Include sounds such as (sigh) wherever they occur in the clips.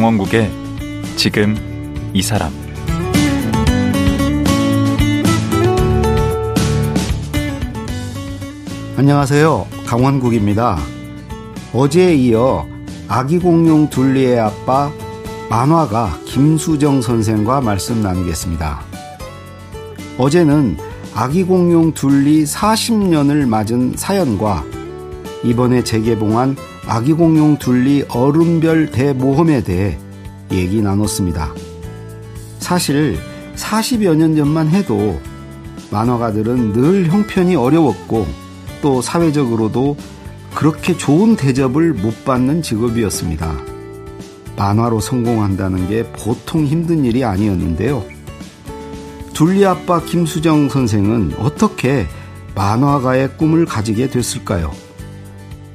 강원국의 지금 이 사람 안녕하세요. 강원국입니다. 어제에 이어 아기 공룡 둘리의 아빠 만화가 김수정 선생과 말씀 나누겠습니다. 어제는 아기 공룡 둘리 40년을 맞은 사연과 이번에 재개봉한 아기 공룡 둘리 어른별 대모험에 대해 얘기 나눴습니다. 사실 40여 년 전만 해도 만화가들은 늘 형편이 어려웠고 또 사회적으로도 그렇게 좋은 대접을 못 받는 직업이었습니다. 만화로 성공한다는 게 보통 힘든 일이 아니었는데요. 둘리 아빠 김수정 선생은 어떻게 만화가의 꿈을 가지게 됐을까요?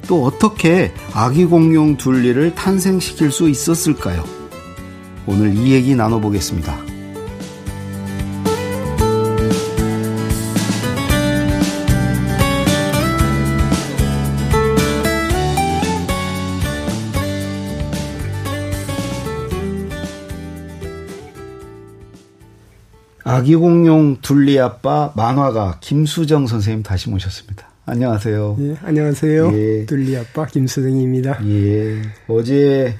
또 어떻게 아기 공룡 둘리를 탄생시킬 수 있었을까요? 오늘 이 얘기 나눠보겠습니다. 아기 공룡 둘리 아빠 만화가 김수정 선생님 다시 모셨습니다. 안녕하세요. 예, 안녕하세요. 예. 둘리 아빠 김수정입니다. 예. 어제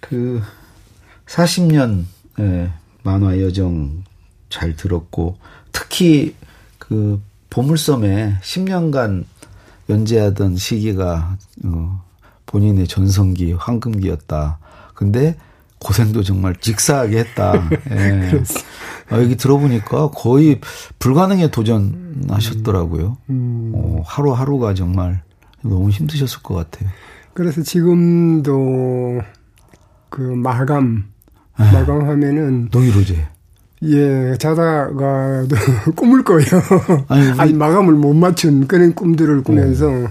그 40년 예, 만화 여정 잘 들었고 특히 그 보물섬에 10년간 연재하던 시기가 어, 본인의 전성기 황금기였다. 근데 고생도 정말 직사하게 했다. (laughs) 예. 아, 여기 들어보니까 거의 불가능에 도전하셨더라고요. 음. 어, 하루하루가 정말 너무 힘드셨을 것 같아요. 그래서 지금도 그 마감, 에. 예. 마감하면은. 노이로제. 예, 자다가 (laughs) 꿈을 거예요. 아니, 아니, 마감을 못 맞춘 그런 꿈들을 꾸면서. 어.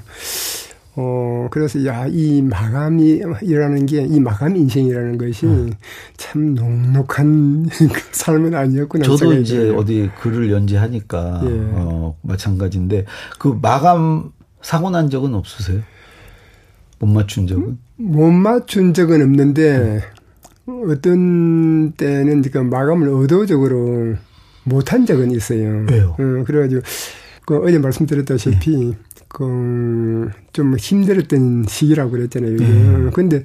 어, 그래서, 야, 이 마감이라는 게, 이 마감 인생이라는 것이 음. 참 녹록한 (laughs) 삶은 아니었구나. 저도 이제 돼요. 어디 글을 연재하니까, 예. 어, 마찬가지인데, 그 마감 사고 난 적은 없으세요? 못 맞춘 적은? 못 맞춘 적은 없는데, 음. 어떤 때는 그 마감을 의도적으로 못한 적은 있어요. 왜요? 어, 그래가지고, 그 어제 말씀드렸다시피, 예. 그좀 힘들었던 시기라고 그랬잖아요. 음. 근데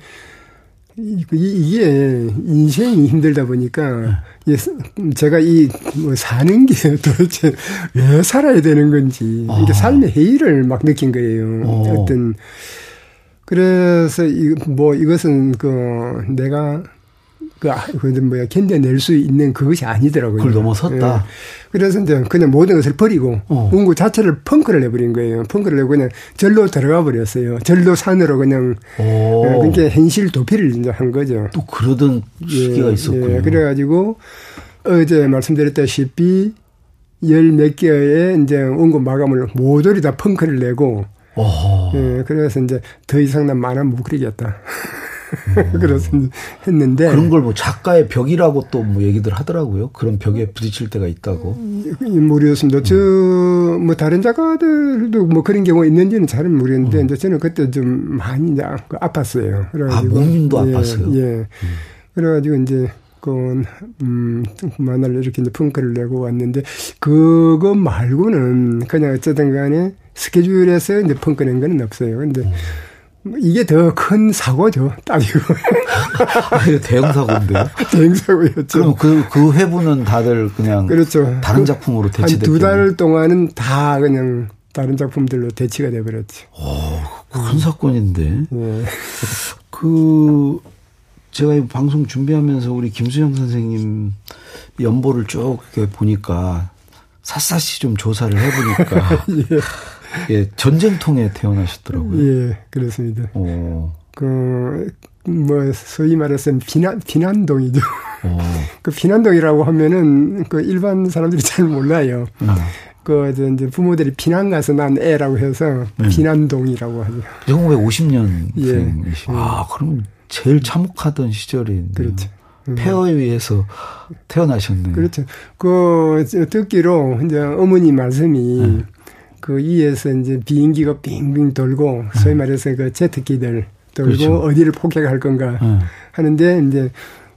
이게 인생이 힘들다 보니까 네. 제가 이 뭐 사는 게 (laughs) 도대체 왜 살아야 되는 건지 아. 이게 삶의 해이를 막 느낀 거예요. 어. 어떤 그래서 이 뭐 이것은 그 내가 그, 아, 그, 뭐야, 견뎌낼 수 있는 그것이 아니더라고요. 그걸 넘어섰다. 예. 그래서 이제 그냥 모든 것을 버리고, 어. 운구 자체를 펑크를 해버린 거예요. 펑크를 내고 그냥 절로 들어가 버렸어요. 절로 산으로 그냥, 어, 그러니까 현실 도피를 이제 한 거죠. 또 그러던 시기가 예, 있었군요. 예. 그래가지고, 어제 말씀드렸다시피, 열 몇 개의 이제 원고 마감을 모조리 다 펑크를 내고, 어. 예, 그래서 이제 더 이상 난 만화 못 그리겠다. (laughs) (laughs) 그래서 했는데 그런 걸 뭐 작가의 벽이라고 또 뭐 얘기들 하더라고요. 그런 벽에 부딪힐 때가 있다고. 모르겠습니다. 음. 저뭐 다른 작가들도 뭐 그런 경우가 있는지는 잘은 모르겠는데 음. 이제 저는 그때 좀 많이 이제 아팠어요. 그래가지고 아 몸도 예, 아팠어요. 예. 음. 그래가지고 이제 그, 음, 만화를 이렇게 이제 펑크를 내고 왔는데, 그거 말고는 그냥 어쨌든 간에 스케줄에서 이제 펑크 낸 거는 없어요. 근데, 음. 이게 더 큰 사고죠, 따지고. (laughs) 아, 이거 대형 사고인데요? (laughs) 대형 사고였죠. 그럼 그, 그 회부는 다들 그냥. 그렇죠. 다른 작품으로 대치됐죠. 한두달 동안은 다 그냥 다른 작품들로 대치가 돼버렸죠. 오, 큰 사건인데. 네. 그, 제가 이 방송 준비하면서 우리 김수영 선생님 연보를 쭉 이렇게 보니까 샅샅이 좀 조사를 해보니까. (laughs) 예. 예, 전쟁통에 태어나셨더라고요. 예, 그렇습니다. 오. 그, 뭐, 소위 말해서 비난, 비난동이죠. (laughs) 그 비난동이라고 하면은 그 일반 사람들이 잘 몰라요. 음. 그, 이제 부모들이 비난 가서 난 애라고 해서 네. 비난동이라고 하죠. 1950년. 예. 아, 그럼 제일 참혹하던 시절이 그렇죠. 음. 폐허에 의해서 태어나셨네요. 그렇죠. 그, 듣기로 이제 어머니 말씀이 네. 그 위에서 이제 비행기가 빙빙 돌고 소위 네. 말해서 그 제트기들 돌고 그렇죠. 어디를 폭격할 건가 네. 하는데 이제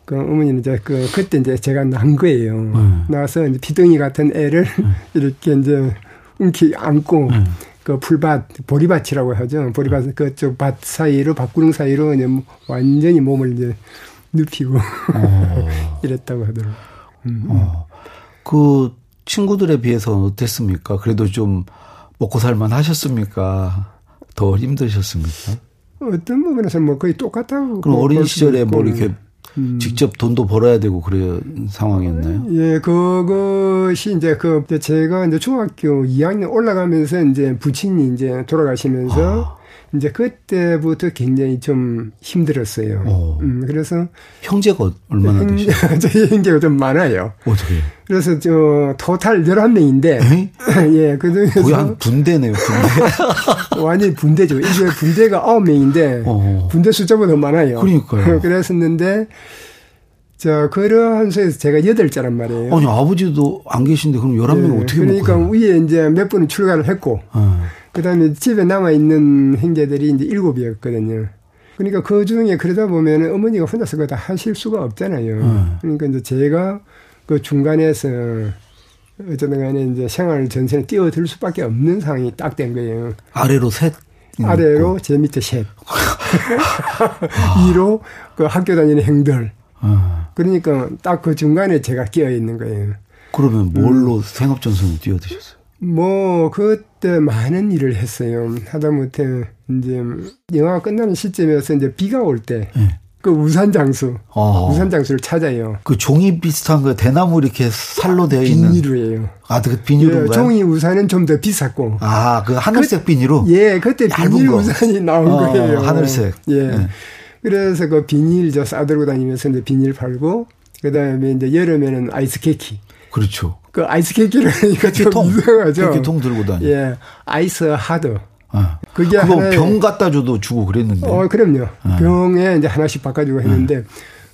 그 어머니는 이제 그 그때 이제 제가 난 거예요. 네. 나와서 이제 비둥이 같은 애를 네. (laughs) 이렇게 이제 움키 안고 네. 그 풀밭 보리밭이라고 하죠. 보리밭 그쪽 밭 사이로 밭구릉 사이로 이제 완전히 몸을 이제 눕히고 어. (laughs) 이랬다고 하더라고요. 음. 어. 그 친구들에 비해서 어땠습니까? 그래도 좀 먹고 살만 하셨습니까? 더 힘드셨습니까? 어떤 부분에서 뭐 거의 똑같다고. 그럼 어린 시절에 뭐 이렇게 음. 직접 돈도 벌어야 되고 그런 상황이었나요? 예, 그것이 이제 그 제가 이제 중학교 2학년 올라가면서 이제 부친이 이제 돌아가시면서 아. 이제 그때부터 굉장히 좀 힘들었어요. 어. 음, 그래서 형제가 얼마나 형, 되시요 (laughs) 저희 형제가 좀 많아요. 어떻게? 그래서 저 토탈 11명인데 (laughs) 예, 그중에서 거의 한 분대네요, 분대. (laughs) 완전히 분대죠. 이게 분대가 9명인데 어. 분대 숫자보다 더 많아요. 그러니까요. 그랬었는데 자, 그러한 소에서 제가 여덟자란 말이에요. 아니, 아버지도 안 계신데 그럼 11명 예, 어떻게 그러니까 위에 이제 몇 분은 출가를 했고 어. 그 다음에 집에 남아있는 형제들이 이제 일곱이었거든요. 그러니까 그 중에 그러다 보면 어머니가 혼자서 그거 다 하실 수가 없잖아요. 음. 그러니까 이제 제가 그 중간에서 어쨌든 간에 이제 생활 전선에 뛰어들 수밖에 없는 상황이 딱 된 거예요. 아래로 셋? 아래로 제 밑에 셋. (laughs) (laughs) 위로 그 학교 다니는 형들. 아. 그러니까 딱 그 중간에 제가 끼어 있는 거예요. 그러면 뭘로 음. 생업전선을 뛰어드셨어요? 뭐 그때 많은 일을 했어요. 하다못해 이제 영화가 끝나는 시점에서 이제 비가 올때 네. 그 우산 장수, 어. 우산 장수를 찾아요. 그 종이 비슷한 거 대나무 이렇게 살로 되어 있는 비닐이에요. 아, 그 비닐인가요? 예, 종이 우산은 좀 더 비쌌고. 아, 그 하늘색 그, 비닐로? 예, 그때 비닐 거. 우산이 나온 어, 거예요. 하늘색. 예. 네. 그래서 그 비닐 저 싸들고 다니면서 이제 비닐 팔고 그다음에 이제 여름에는 아이스 케이크. 그렇죠. 그 아이스 케이크를 하니까 좀 통, 이상하죠. 통 들고 다니. 예, 아이스 하드. 아, 그게 그거 병 갖다 줘도 주고 그랬는데. 어, 그럼요. 아. 병에 이제 하나씩 바꿔주고 했는데 음.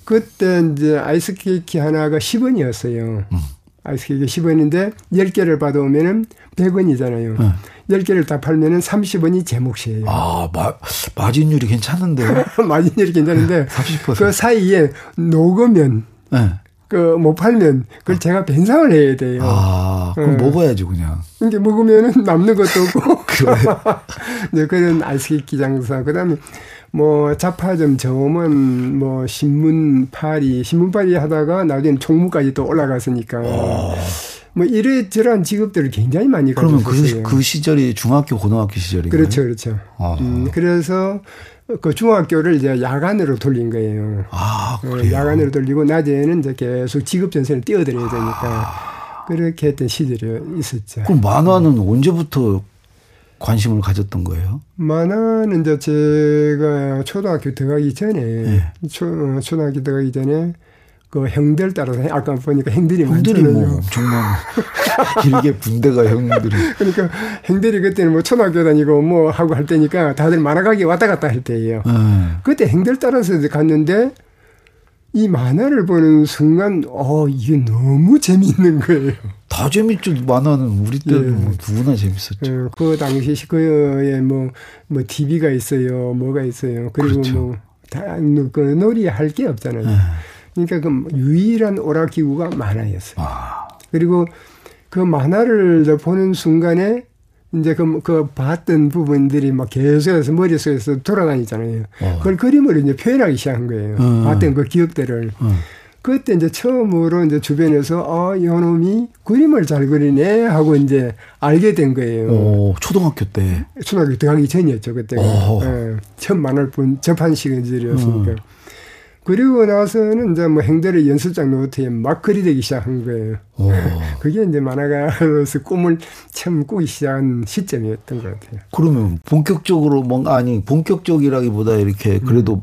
그때 이제 아이스 케이크 하나가 10원이었어요. 음. 아이스 케이크 10원인데 10개를 받아오면은 100원이잖아요. 음. 10개를 다 팔면은 30원이 제 몫이에요. 아, 마, 마진율이 괜찮은데요? (laughs) 마진율이 괜찮은데 30%. 그 사이에 녹으면 네. 그 못 팔면 그걸 아. 제가 변상을 해야 돼요. 아, 그럼 네. 먹어야지 그냥. 이게 먹으면은 (laughs) 남는 것도 없고. (laughs) 그래. (laughs) 네, 그런 아이스케이크 장사. 그다음에 뭐 자파점 점은 뭐 신문팔이 신문팔이 하다가 나중에 총무까지 또 올라갔으니까. 아. 뭐 이래저래한 직업들을 굉장히 많이 가지고 그러면 그, 그 시절이 중학교 고등학교 시절인가요? 그렇죠, 그렇죠. 아. 음, 그래서 그 중학교를 이제 야간으로 돌린 거예요. 아, 어, 그래요? 야간으로 돌리고 낮에는 이제 계속 직업 전선을 뛰어들어야 되니까 아. 그렇게 했던 시절이 있었죠. 그럼 만화는 음. 언제부터 관심을 가졌던 거예요? 만화는 이제 제가 초등학교 들어가기 전에 네. 초, 어, 초등학교 들어가기 전에 그 형들 따라서 아까 보니까 형들이 형들이 뭐 정말 (laughs) 길게 분대가 형들이 그러니까 형들이 그때는 뭐 초등학교 다니고 뭐 하고 할 때니까 다들 만화 가게 왔다 갔다 할 때예요. 음. 그때 형들 따라서 갔는데 이 만화를 보는 순간 어 이게 너무 재미있는 거예요. 다 재밌죠. 만화는 우리 때는 예. 뭐 누구나 재밌었죠. 예. 그 당시 그에 뭐뭐 뭐 TV가 있어요. 뭐가 있어요. 그리고 그렇죠. 뭐다 그 놀이 할 게 없잖아요. 예. 그러니까 그 유일한 오락기구가 만화였어요. 아. 그리고 그 만화를 보는 순간에 이제 그, 그 봤던 부분들이 막 계속해서 머릿속에서 돌아다니잖아요. 어. 그걸 그림으로 이제 표현하기 시작한 거예요. 어. 봤던 그 기억들을. 어. 그때 이제 처음으로 이제 주변에서 어, 이 놈이 그림을 잘 그리네 하고 이제 알게 된 거예요. 오, 초등학교 때. 초등학교 들어가기 전이었죠, 그때가. 예, 처음 만화를 본 접한 시간들이었으니까. 어. 그리고 나서는 이제 뭐 행대를 연습장 노트에 막 그리되기 시작한 거예요. 오. (laughs) 그게 이제 만화가로서 꿈을 처음 꾸기 시작한 시점이었던 것 같아요. 그러면 본격적으로 뭔가 아니 본격적이라기보다 이렇게 그래도 음.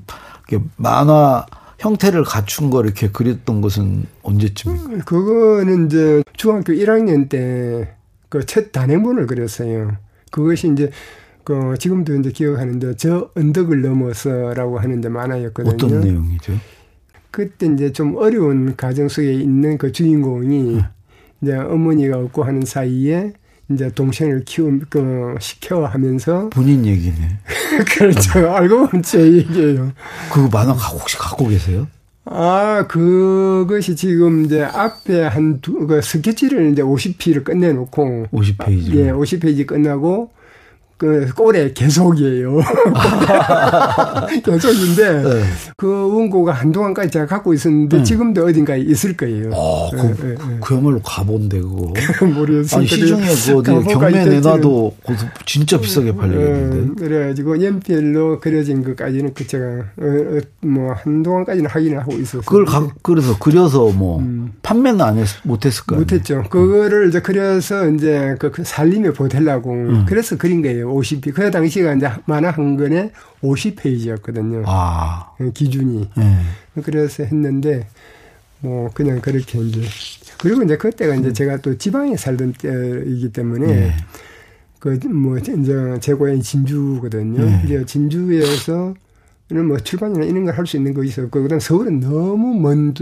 이렇게 만화 형태를 갖춘 거 이렇게 그렸던 것은 언제쯤입니까? 음, 그거는 이제 중학교 1학년 때 그 첫 단행본을 그렸어요. 그것이 이제 그 지금도 이제 기억하는데 저 언덕을 넘어서라고 하는 데 만화였거든요. 어떤 내용이죠? 그때 이제 좀 어려운 가정 속에 있는 그 주인공이 네. 이제 어머니가 없고 하는 사이에 이제 동생을 키우, 그, 시켜 하면서. (laughs) 본인 얘기네. (laughs) 그렇죠. 알고 보면 제 얘기예요. 그 만화 혹시 갖고 계세요? 아, 그것이 지금 이제 앞에 한 두, 그 스케치를 이제 50피를 끝내놓고. 50페이지. 예, 50페이지 끝나고, 그 꼴의 계속이에요. (laughs) 계속인데 네. 그 원고가 한동안까지 제가 갖고 있었는데 음. 지금도 어딘가에 있을 거예요. 아, 그, 네, 네, 그야말로 가본데 그거. (laughs) 모르겠어요. 아니 시중에 그 경매 내놔도 진짜 비싸게 팔리겠는데. 그래가지고 연필로 그려진 것까지는 그 제가 어, 어, 뭐 한동안까지는 확인을 하고 있었어요. 그걸 가, 그래서 그려서 뭐 음. 판매는 안 했, 못했을 거예요. 못했죠. 그거를 이제 그려서 이제 그, 그 살림에 보태려고 음. 그래서 그린 거예요. 50피. 그 당시가 이제 만화 한 권에 50페이지였거든요. 아. 기준이. 네. 그래서 했는데, 뭐, 그냥 그렇게 이제. 그리고 이제 그때가 이제 제가 또 지방에 살던 때이기 때문에, 네. 그, 뭐, 이제 제 고향이 진주거든요. 네. 이제 진주에서, 뭐 출판이나 이런 걸 할 수 있는 거 있었고, 그 다음 서울은 너무 먼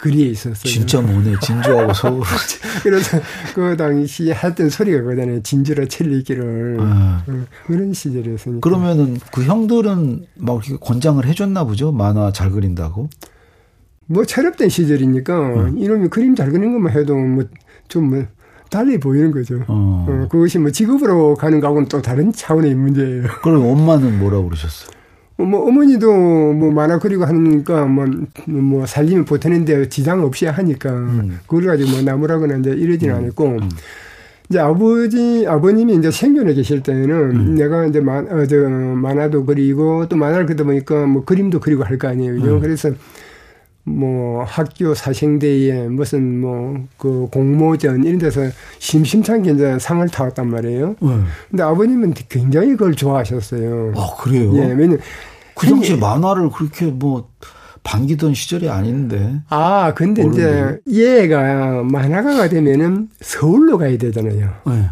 거리에 있었어요. 진짜 뭐네, 진주하고 서울. (laughs) 그래서 그 당시 했던 소리가 그거잖아요. 진주라 첼리기를. 아. 어, 그런 시절이었으니까. 그러면은 그 형들은 막 권장을 해줬나 보죠? 만화 잘 그린다고? 뭐 철없던 시절이니까 음. 이놈이 그림 잘 그리는 것만 해도 뭐좀 뭐 달리 보이는 거죠. 어. 어. 그것이 뭐 직업으로 가는 거하고는 또 다른 차원의 문제예요. 그럼 엄마는 뭐라고 그러셨어요? 뭐 어머니도 뭐 만화 그리고 하니까 뭐, 뭐 살림을 보태는데 지장 없이 하니까 음. 그걸 가지고 뭐 나무라거나 이제 이러지는 음. 않았고 음. 이제 아버지 아버님이 이제 생존해 계실 때는 음. 내가 이제 만, 어, 저 만화도 그리고 또 만화를 그리다 보니까 뭐 그림도 그리고 할 거 아니에요. 음. 그래서 뭐 학교 사생대회 무슨 뭐 그 공모전 이런 데서 심심찮게 이제 상을 타왔단 말이에요. 음. 근데 아버님은 굉장히 그걸 좋아하셨어요. 아 그래요? 예, 왜냐면 그 당시에 만화를 그렇게 뭐 반기던 시절이 아닌데. 아, 근데. 이제 얘가 만화가가 되면은 서울로 가야 되잖아요. 네.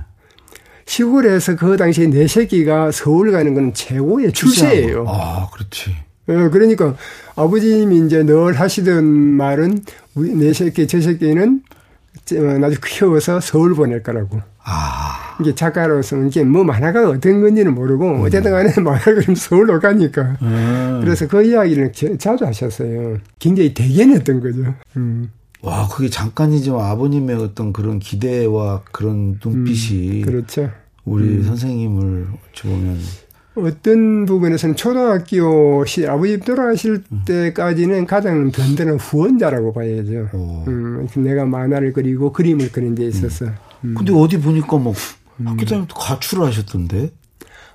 시골에서 그 당시에 내 새끼가 서울 가는 건 최고의 출세예요. 아, 그렇지. 어, 그러니까 아버님이 이제 늘 하시던 말은 내 새끼, 저 새끼는 나중에 키워서 서울 보낼 거라고. 아. 이게 작가로서 이게 뭐 만화가 어떤 건지는 모르고 음. 어쨌든 간에 (laughs) 만화 그림 서울로 가니까. 음. 그래서 그 이야기를 자주 하셨어요. 굉장히 대견했던 거죠. 음. 와, 그게 잠깐이지만 아버님의 어떤 그런 기대와 그런 눈빛이. 음, 그렇죠. 우리 음. 선생님을 어찌 보면. 어떤 부분에서는 초등학교 시 아버지 돌아가실 음. 때까지는 가장 든든한 후원자라고 봐야죠. 음, 내가 만화를 그리고 그림을 그리는 데 있어서. 음. 근데 어디 보니까 뭐 학교 다닐 때 가출을 하셨던데?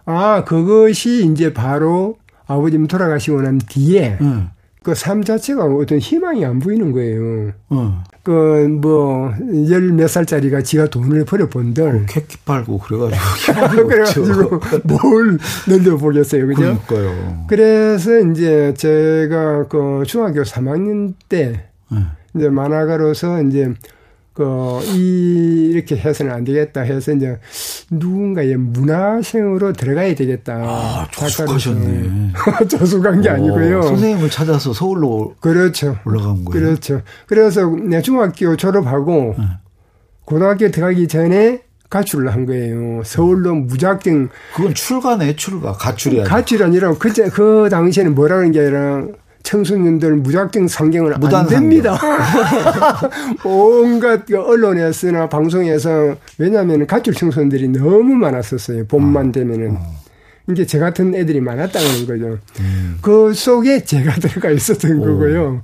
아, 그것이 이제 바로 아버님 돌아가시고 난 뒤에 음. 그삶 자체가 어떤 희망이 안 보이는 거예요. 어. 그뭐 열 몇 살짜리가 지가 돈을 버려 본들 어, 캐키 팔고 그래가지고 (laughs) 그래가지고 (laughs) 뭘 늘려 보겠어요, 그죠? 그러니까요. 그래서 이제 제가 그 중학교 3학년 때 네. 이제 만화가로서 이제 그, 이, 이렇게 해서는 안 되겠다 해서 이제 누군가의 문화생으로 들어가야 되겠다. 아, 조숙하셨네. (laughs) 조숙한 게 오, 아니고요. 선생님을 찾아서 서울로. 그렇죠. 올라간 거예요. 그렇죠. 그래서 내 중학교 졸업하고 네. 고등학교 들어가기 전에 가출을 한 거예요. 서울로 무작정. 그건 출가네, 출가. 가출이 아니라. 가출이 아니라, 그, 그 당시에는 뭐라는 게 아니라 청소년들 무작정 상경을 안 됩니다. (laughs) 온갖 그 언론에서나 방송에서 왜냐하면 가출 청소년들이 너무 많았었어요. 봄만 아. 되면은. 이제 제 같은 애들이 많았다는 거죠. 음. 그 속에 제가 (laughs) 들어가 있었던 오. 거고요.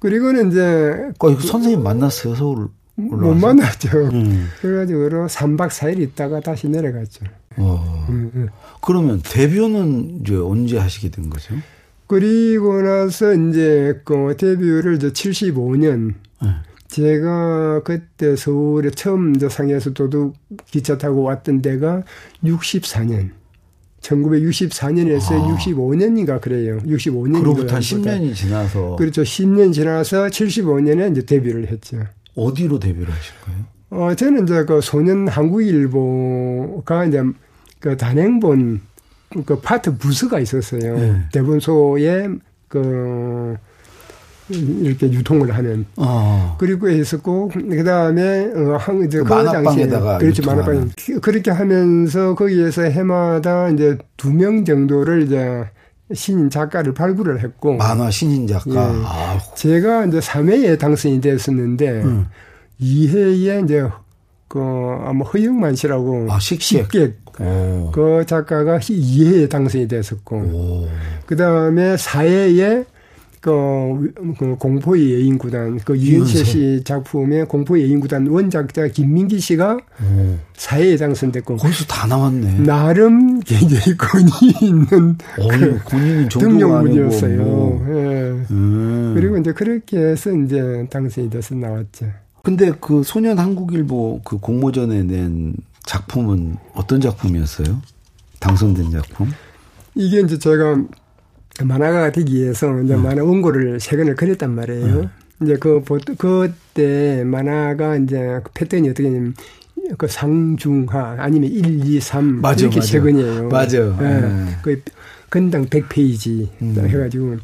그리고는 이제. 그 선생님 만났어요, 서울 못 만났죠. 음. 그래가지고 3박 4일 있다가 다시 내려갔죠. 어. 음, 음. 그러면 데뷔는 이제 언제 하시게 된 거죠? 그리고 나서 이제 그 데뷔를 이제 75년 네. 제가 그때 서울에 처음 이제 상해에서 도둑 기차 타고 왔던 데가 64년. 1964년에서 아. 65년인가 그래요. 65년. 그로부터 한 10년이 지나서. 그렇죠. 10년 지나서 75년에 이제 데뷔를 했죠. 어디로 데뷔를 하실 거예요? 어, 저는 이제 그 소년 한국일보가 이제 그 단행본 그 파트 부스가 있었어요. 네. 대본소에 그 이렇게 유통을 하는. 어. 그리고 했었고, 그 다음에, 어, 한, 이제 그 만화방에다가. 그렇죠, 만화방. 그렇게 하면서 거기에서 해마다 이제 두 명 정도를 이제 신인 작가를 발굴을 했고. 만화 신인 작가. 예. 아. 제가 이제 3회에 당선이 됐었는데, 음. 2회에 이제 그 아마 허영만 씨라고 아, 식객. 그 작가가 2회에 당선이 됐었고 그다음에 4회에 그, 그 공포의 여인구단 그 유현세 씨 작품의 공포의 여인구단 원작자 김민기 씨가 오. 사회에 당선됐고 거기서 다 나왔네. 나름 굉장히 권위 있는 그 권위 등용문이었어요. 뭐. 예. 음. 그리고 이제 그렇게 해서 이제 당선이 돼서 나왔죠. 근데 그 소년 한국일보 그 공모전에 낸 작품은 어떤 작품이었어요? 당선된 작품? 이게 이제 제가 만화가가 되기 위해서 이제 음. 만화 원고를 세 권을 그렸단 말이에요. 음. 이제 그, 그때 만화가 이제 패턴이 어떻게 냐면 그 상중하 아니면 1, 2, 3 맞아, 이렇게 맞아. 세 권이에요. 맞아. 네. 네. 그 건당 100페이지 음. 해가지고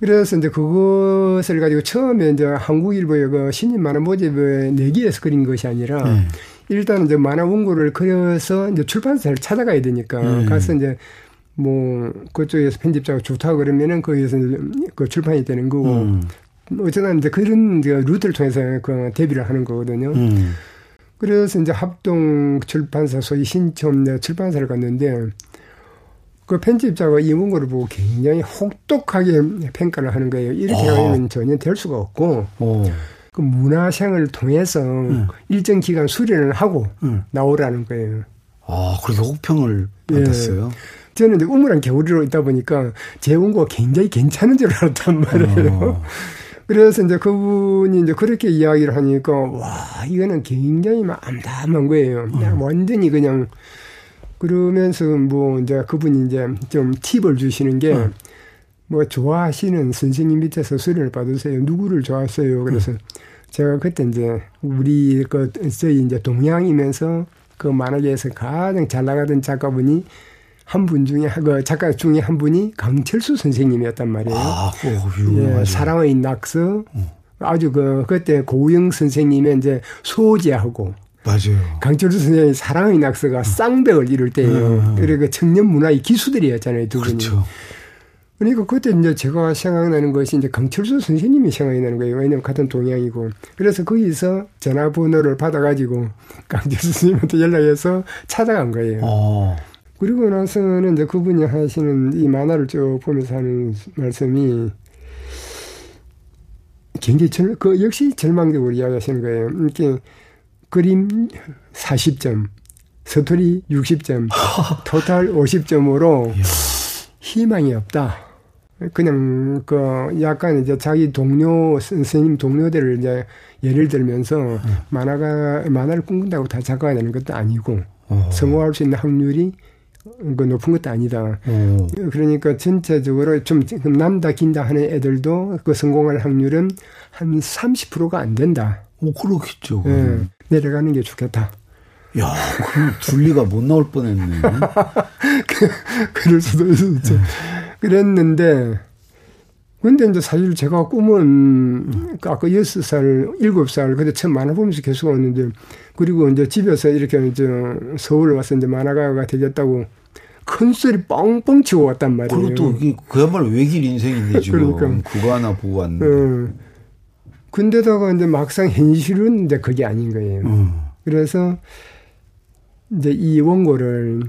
그래서 이제 그것을 가지고 처음에 이제 한국일보의 그 신인 만화 모집을 내기에서 그린 것이 아니라 네. 일단 이제 만화 원고를 그려서 이제 출판사를 찾아가야 되니까 네. 가서 이제 뭐 그쪽에서 편집자가 좋다 그러면은 거기에서 그 출판이 되는 거고 음. 어쨌든 이제 그런 이제 루트를 통해서 그 데뷔를 하는 거거든요. 음. 그래서 이제 합동 출판사 소위 신촌 출판사를 갔는데 그 편집자가 이 문구를 보고 굉장히 혹독하게 평가를 하는 거예요. 이렇게 어. 하면 전혀 될 수가 없고 오. 그 문화생을 통해서 음. 일정 기간 수련을 하고 음. 나오라는 거예요. 아, 그렇게 혹평을 받았어요? 예. 저는 이제 우물한 겨울이로 있다 보니까 제 원고가 굉장히 괜찮은 줄 알았단 말이에요. 어. (laughs) 그래서 이제 그분이 이제 그렇게 이야기를 하니까 와 이거는 굉장히 막 암담한 거예요. 그냥 어. 완전히 그냥 그러면서 뭐 이제 그분이 이제 좀 팁을 주시는 게 어. 뭐 좋아하시는 선생님 밑에서 수련을 받으세요. 누구를 좋아하세요? 그래서 음. 제가 그때 이제 우리 그 저희 이제 동양이면서 그 만화계에서 가장 잘 나가던 작가분이 한 분 중에 그 작가 중에 한 분이 강철수 선생님이었단 말이에요. 아, 오, 예, 사랑의 낙서. 음. 아주 그 그때 고우영 선생님의 이제 소재하고 맞아요. 강철수 선생의 사랑의 낙서가 쌍벽을 이룰 때예요. 음. 그리고 그 청년 문화의 기수들이었잖아요, 두 분이. 그렇죠. 그러니까 그때 이제 제가 생각나는 것이 이제 강철수 선생님이 생각이 나는 거예요. 왜냐면 같은 동양이고. 그래서 거기서 전화번호를 받아가지고 강철수 선생님한테 연락해서 찾아간 거예요. 어. 그리고 나서는 이제 그분이 하시는 이 만화를 쭉 보면서 하는 말씀이 굉장히 절, 그 역시 절망적으로 이야기하시는 거예요. 이렇게 그림 40점, 스토리 60점, 토탈 50점으로 희망이 없다. 그냥 그 약간 이제 자기 동료 선생님 동료들을 이제 예를 들면서 음. 만화가 만화를 꿈꾼다고 다 작가가 되는 것도 아니고 어. 성공할 수 있는 확률이 그 높은 것도 아니다. 어. 그러니까 전체적으로 좀 남다 긴다 하는 애들도 그 성공할 확률은 한 30%가 안 된다. 오, 그렇겠죠. 예. 내려가는 게 좋겠다. 야, 그럼 둘리가 못 나올 뻔했네. (laughs) 그, 그럴 수도 있었죠. 네. 그랬는데, 근데 이제 사실 제가 꿈은 아까 여섯 살, 일곱 살, 그때 처음 만화 보면서 계속 왔는데, 그리고 이제 집에서 이렇게 이제 서울 와서 이제 만화가가 되겠다고 큰 소리 뻥뻥 치고 왔단 말이에요. 그것도 그야말로 외길 인생인데 지금. 그러니까. 그거 하나 보고 왔는데. 어. 근데다가 이제 막상 (laughs) 현실은 이제 그게 아닌 거예요. 음. 그래서 이제 이 원고를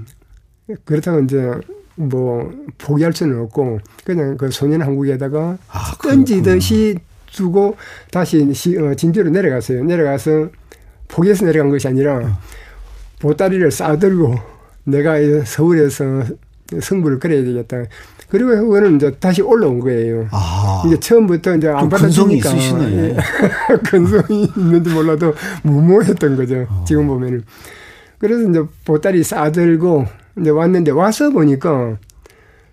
그렇다고 이제 뭐 포기할 수는 없고 그냥 그 소년 한국에다가 아, 던지듯이 두고 다시 시, 어, 진주로 내려갔어요. 내려가서 포기해서 내려간 것이 아니라 음. 보따리를 싸들고 내가 서울에서 승부를 끌어야 되겠다. 그리고 그거는 이제 다시 올라온 거예요. 아. 이제 처음부터 이제 안 받아주니까. 있으시네. (laughs) 근성이 있는지 몰라도 무모했던 거죠. 어. 지금 보면은. 그래서 이제 보따리 싸들고 이제 왔는데 와서 보니까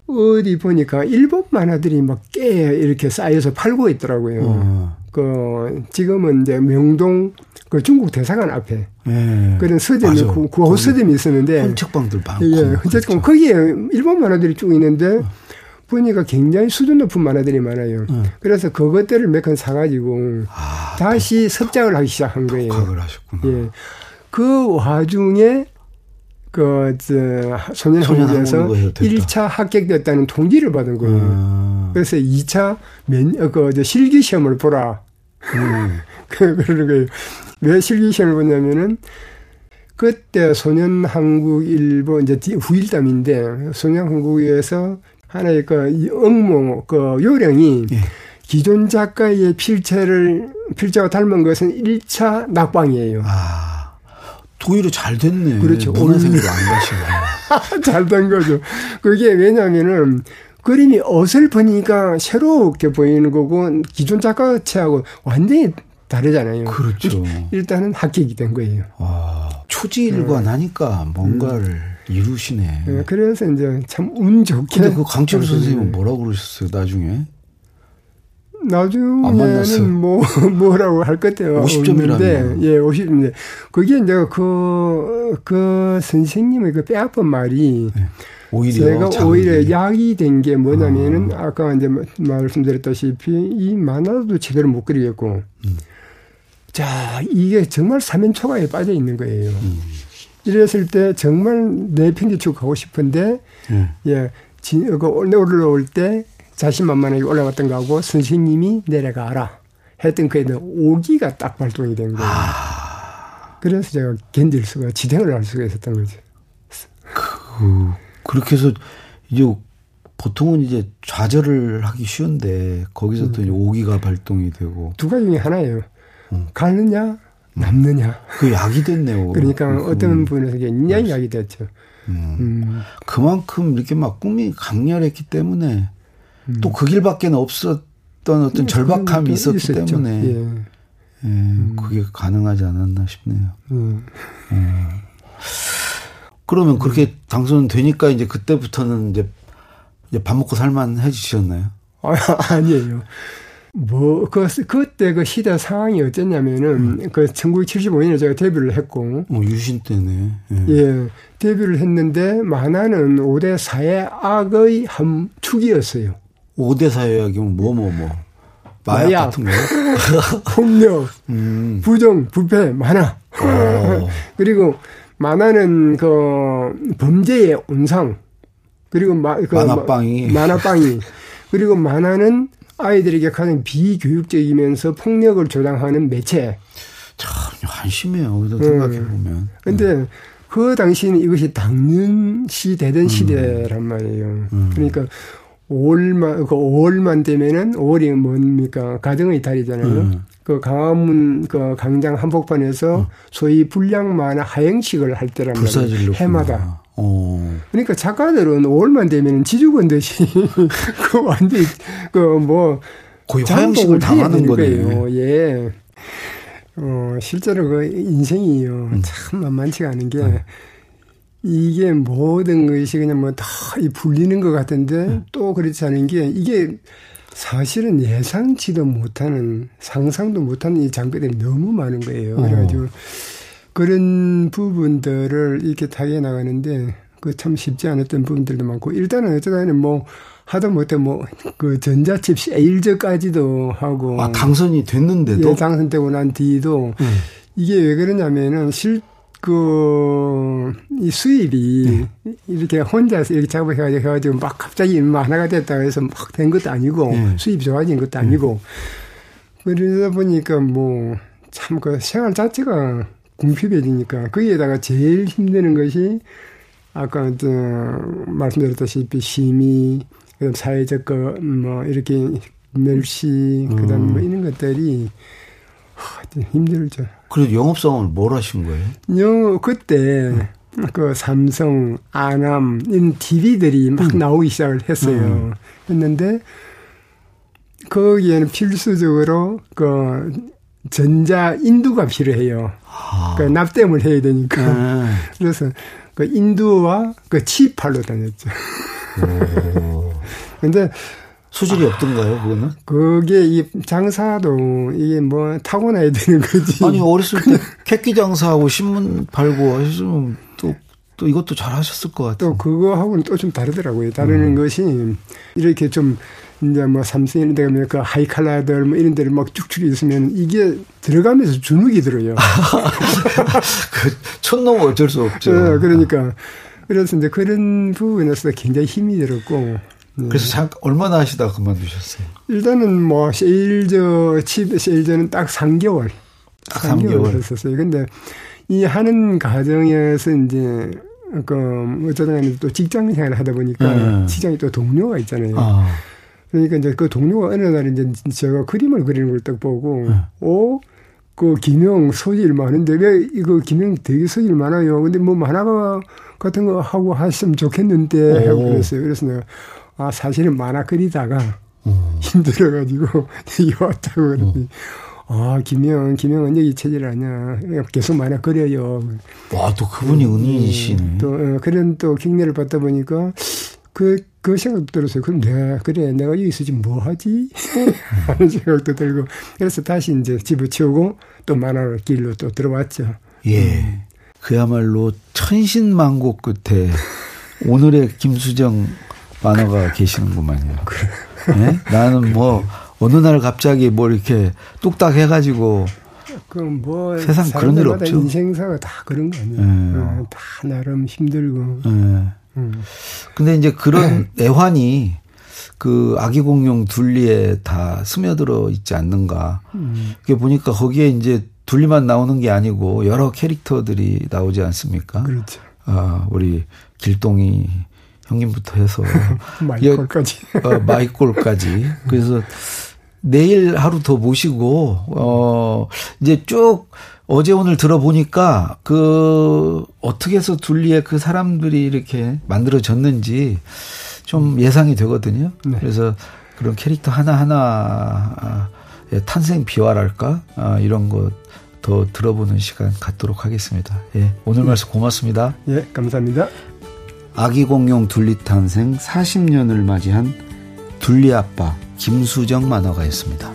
어디 보니까 일본 만화들이 막꽤 이렇게 쌓여서 팔고 있더라고요. 어. 그 지금은 이제 명동 그 중국 대사관 앞에 예. 그런 서점이 구호 서점이 있었는데 헌책방들 많고 예, 헌책방 그렇죠. 거기에 일본 만화들이 쭉 있는데 어. 보니까 굉장히 수준 높은 만화들이 많아요. 음. 그래서 그것들을 몇 권 사가지고 아, 다시 섭작을 하기 시작한 거예요. 예. 그 와중에 그, 저, 소년한국에서 1차 합격됐다는 통지를 받은 거예요. 아. 그래서 2차 면, 어, 그, 저, 실기 시험을 보라. 음. (laughs) 그, 그러는 거예요. 왜 실기 시험을 보냐면은, 그때 소년한국 일본, 이제 후일담인데, 소년한국에서 하나의 그, 업무, 그, 요령이, 예. 기존 작가의 필체를, 필체와 닮은 것은 1차 낙방이에요. 아. 도의로 잘 됐네. 그렇죠. 문화생도 안 가시고. (laughs) 잘 된 거죠. 그게 왜냐면은 그림이 어설프니까 새롭게 보이는 거고 기존 작가체하고 완전히 다르잖아요. 그렇죠. 일단은 합격이 된 거예요. 아, 초지일관하니까 네. 뭔가를 음. 이루시네. 네, 그래서 이제 참 운 좋게. 근데 그 강철 선생님은 뭐라고 그러셨어요, 나중에? 나중에는 뭐 (laughs) 뭐라고 할 것도 없는데 예 50인데 그게 이제 그그 그 선생님의 그 빼앗은 말이 네. 오히려 제가. 오히려 약이 된 게 뭐냐면은 아. 까 이제 말씀드렸다시피 이 만화도 제대로 못 그리겠고 음. 자 이게 정말 사면초가에 빠져 있는 거예요. 음. 이랬을 때 정말 내 편집축 가고 싶은데 음. 예 진, 그 올라올 때 자신만만하게 올라갔던 거하고 선생님이 내려가라 했던 그에는 오기가 딱 발동이 된 거예요. 아. 그래서 제가 견딜 수가 지탱을 할 수가 있었던 거죠. 그, 그렇게 해서 이제 보통은 이제 좌절을 하기 쉬운데 거기서 또 음. 오기가 발동이 되고 두 가지 중에 하나예요. 음. 가느냐 남느냐. 그 약이 됐네요. 그러니까 그, 어떤 분에서 굉장히 약이 됐죠. 음. 음. 그만큼 이렇게 막 꿈이 강렬했기 때문에 음. 또그 길밖에 없었던 어떤 음, 절박함이 있었기 있었죠. 때문에 예. 예, 음. 그게 가능하지 않았나 싶네요. 음. 예. 그러면 그렇게 당선되니까 이제 그때부터는 이제, 이제 밥 먹고 살만해지셨나요? (laughs) 아, 아니에요. 뭐, 그, 그때 그 시대 상황이 어땠냐면은, 음. 그 1975년에 제가 데뷔를 했고. 어, 유신 때네. 예. 예. 데뷔를 했는데, 만화는 5대 4의 악의 한 축이었어요. 5대 사회학이면 뭐, 뭐, 뭐. 마약, 마약 같은 거. (laughs) 폭력, 음. 부정, 부패, 만화. 어. (laughs) 그리고 만화는 그 범죄의 온상. 그리고 마, 그 만화빵이. 만화빵이. 그리고 만화는 아이들에게 가장 비교육적이면서 폭력을 조장하는 매체. 참 한심해요. 그래서 음. 생각해 보면. 근데 네. 그 당시는 이것이 당연시 되던 음. 시대란 말이에요. 음. 그러니까 5월만, 그 5월만 되면은 5월이 뭡니까? 가정의 달이잖아요. 음. 그 강화문 그 강장 한복판에서 음. 소위 불량 만화 하행식을 할 때란 말이에요. 해마다. 오. 어. 그러니까 작가들은 5월만 되면 지죽은 듯이 (laughs) 그 완전히 그뭐 거의 화형식을 당하는 거예요. 예. 어, 실제로 그 인생이요. 음. 참 만만치가 않은 게 네. 이게 모든 것이 그냥 뭐다 불리는 것 같은데 네. 또 그렇지 않은 게 이게 사실은 예상치도 못하는 상상도 못하는 이 장비들이 너무 많은 거예요. 어. 그래가지고 그런 부분들을 이렇게 타게 나가는데 그 참 쉽지 않았던 부분들도 많고 일단은 어쩌다는 뭐 하다 못해 뭐 그 전자칩 세일즈까지도 하고 아 당선이 됐는데도 예, 당선되고 난 뒤도 음. 이게 왜 그러냐면은 실 그, 이 수입이 네. 이렇게 혼자서 이렇게 작업해가지고 해가지고 막 갑자기 뭐 하나가 됐다고 해서 막 된 것도 아니고 네. 수입이 좋아진 것도 아니고 네. 그러다 보니까 뭐 참 그 생활 자체가 궁핍해지니까 거기에다가 제일 힘드는 것이 아까 저 말씀드렸다시피 심의 그다음 사회적 거뭐 이렇게 멸시 그다음 뭐 음. 이런 것들이 힘들죠. 그래도 영업사원을 뭘 하신 거예요? 영 그때 네. 그 삼성, 아남 이런 TV들이 막 음. 나오기 시작을 했어요. 음. 했는데 거기에는 필수적으로 그 전자 인두가 필요해요. 아. 그 납땜을 해야 되니까. 아. 그래서 그 인두와 그 치팔로 다녔죠. (laughs) 근데 소질이 아, 없던가요, 그거는? 그게 이 장사도 이게 뭐 타고나야 되는 거지. 아니 어렸을 때 (laughs) 캐끼 장사하고 신문 팔고 하시면 또 또 이것도 잘 하셨을 것 같아요. 또 그거하고는 또 좀 다르더라고요. 다른 음. 것이 이렇게 좀 이제 뭐 삼성 이런 데 가면 그 하이칼라들 뭐 이런 데를 막 쭉쭉 있으면 이게 들어가면서 주눅이 들어요. (laughs) 그 촌놈 어쩔 수 없죠. 네, 그러니까 그래서 이제 그런 부분에서 굉장히 힘이 들었고. 네. 그래서 잠깐 얼마나 하시다 그만두셨어요? 일단은 뭐 세일저 칩 세일저는 딱 3개월. 딱 3개월 했었어요. 근데 이 하는 과정에서 이제 그 어쩌다 또 직장 생활을 하다 보니까 네. 직장에 또 동료가 있잖아요. 아. 그러니까 이제 그 동료가 어느 날 이제 제가 그림을 그리는 걸 딱 보고, 네. 어? 그 김영 소질 많은데 왜 이거 김영 되게 소질 많아요. 근데 뭐 만화가 같은 거 하고 하시면 좋겠는데 하고 그랬어요. 그래서 내가 아 사실은 만화 그리다가 오. 힘들어가지고 (laughs) 여기 왔다고 그러더니 아 김영 김영은 여기 체질 아니야. 계속 만화 그려요. 와 또 그분이 은인이시네. 또 어, 그런 또 경례를 받다 보니까 그, 그 생각도 들었어요. 그럼 내가, 그래, 내가 여기 있으지 뭐 하지? (laughs) 하는 생각도 들고. 그래서 다시 이제 집어치우고 또 만화를 길로 또 들어왔죠. 예. 음. 그야말로 천신만고 끝에 오늘의 김수정 만화가 계시는구만요. (laughs) 그래. 네? 나는 뭐, 어느 날 갑자기 뭐 이렇게 뚝딱 해가지고 그뭐 세상 그런 일 없죠. 인생사가 다 그런 거 아니에요. 네. 어, 다 나름 힘들고. 네. 음. 근데 이제 그런 애환이 그 아기 공룡 둘리에 다 스며들어 있지 않는가. 음. 그게 보니까 거기에 이제 둘리만 나오는 게 아니고 여러 캐릭터들이 나오지 않습니까? 그렇죠. 아, 우리 길동이 형님부터 해서 (laughs) 마이콜까지. 어, 마이콜까지. 그래서 내일 하루 더 모시고 어 이제 쭉 어제 오늘 들어보니까 그 어떻게 해서 둘리에 그 사람들이 이렇게 만들어졌는지 좀 예상이 되거든요. 네. 그래서 그런 캐릭터 하나하나 의 탄생 비화랄까 아, 이런 것 더 들어보는 시간 갖도록 하겠습니다. 예, 오늘 네. 말씀 고맙습니다. 예, 감사합니다. 아기 공룡 둘리 탄생 40년을 맞이한 둘리 아빠 김수정 만화가였습니다.